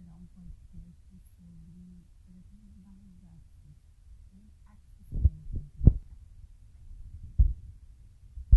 and I'm going to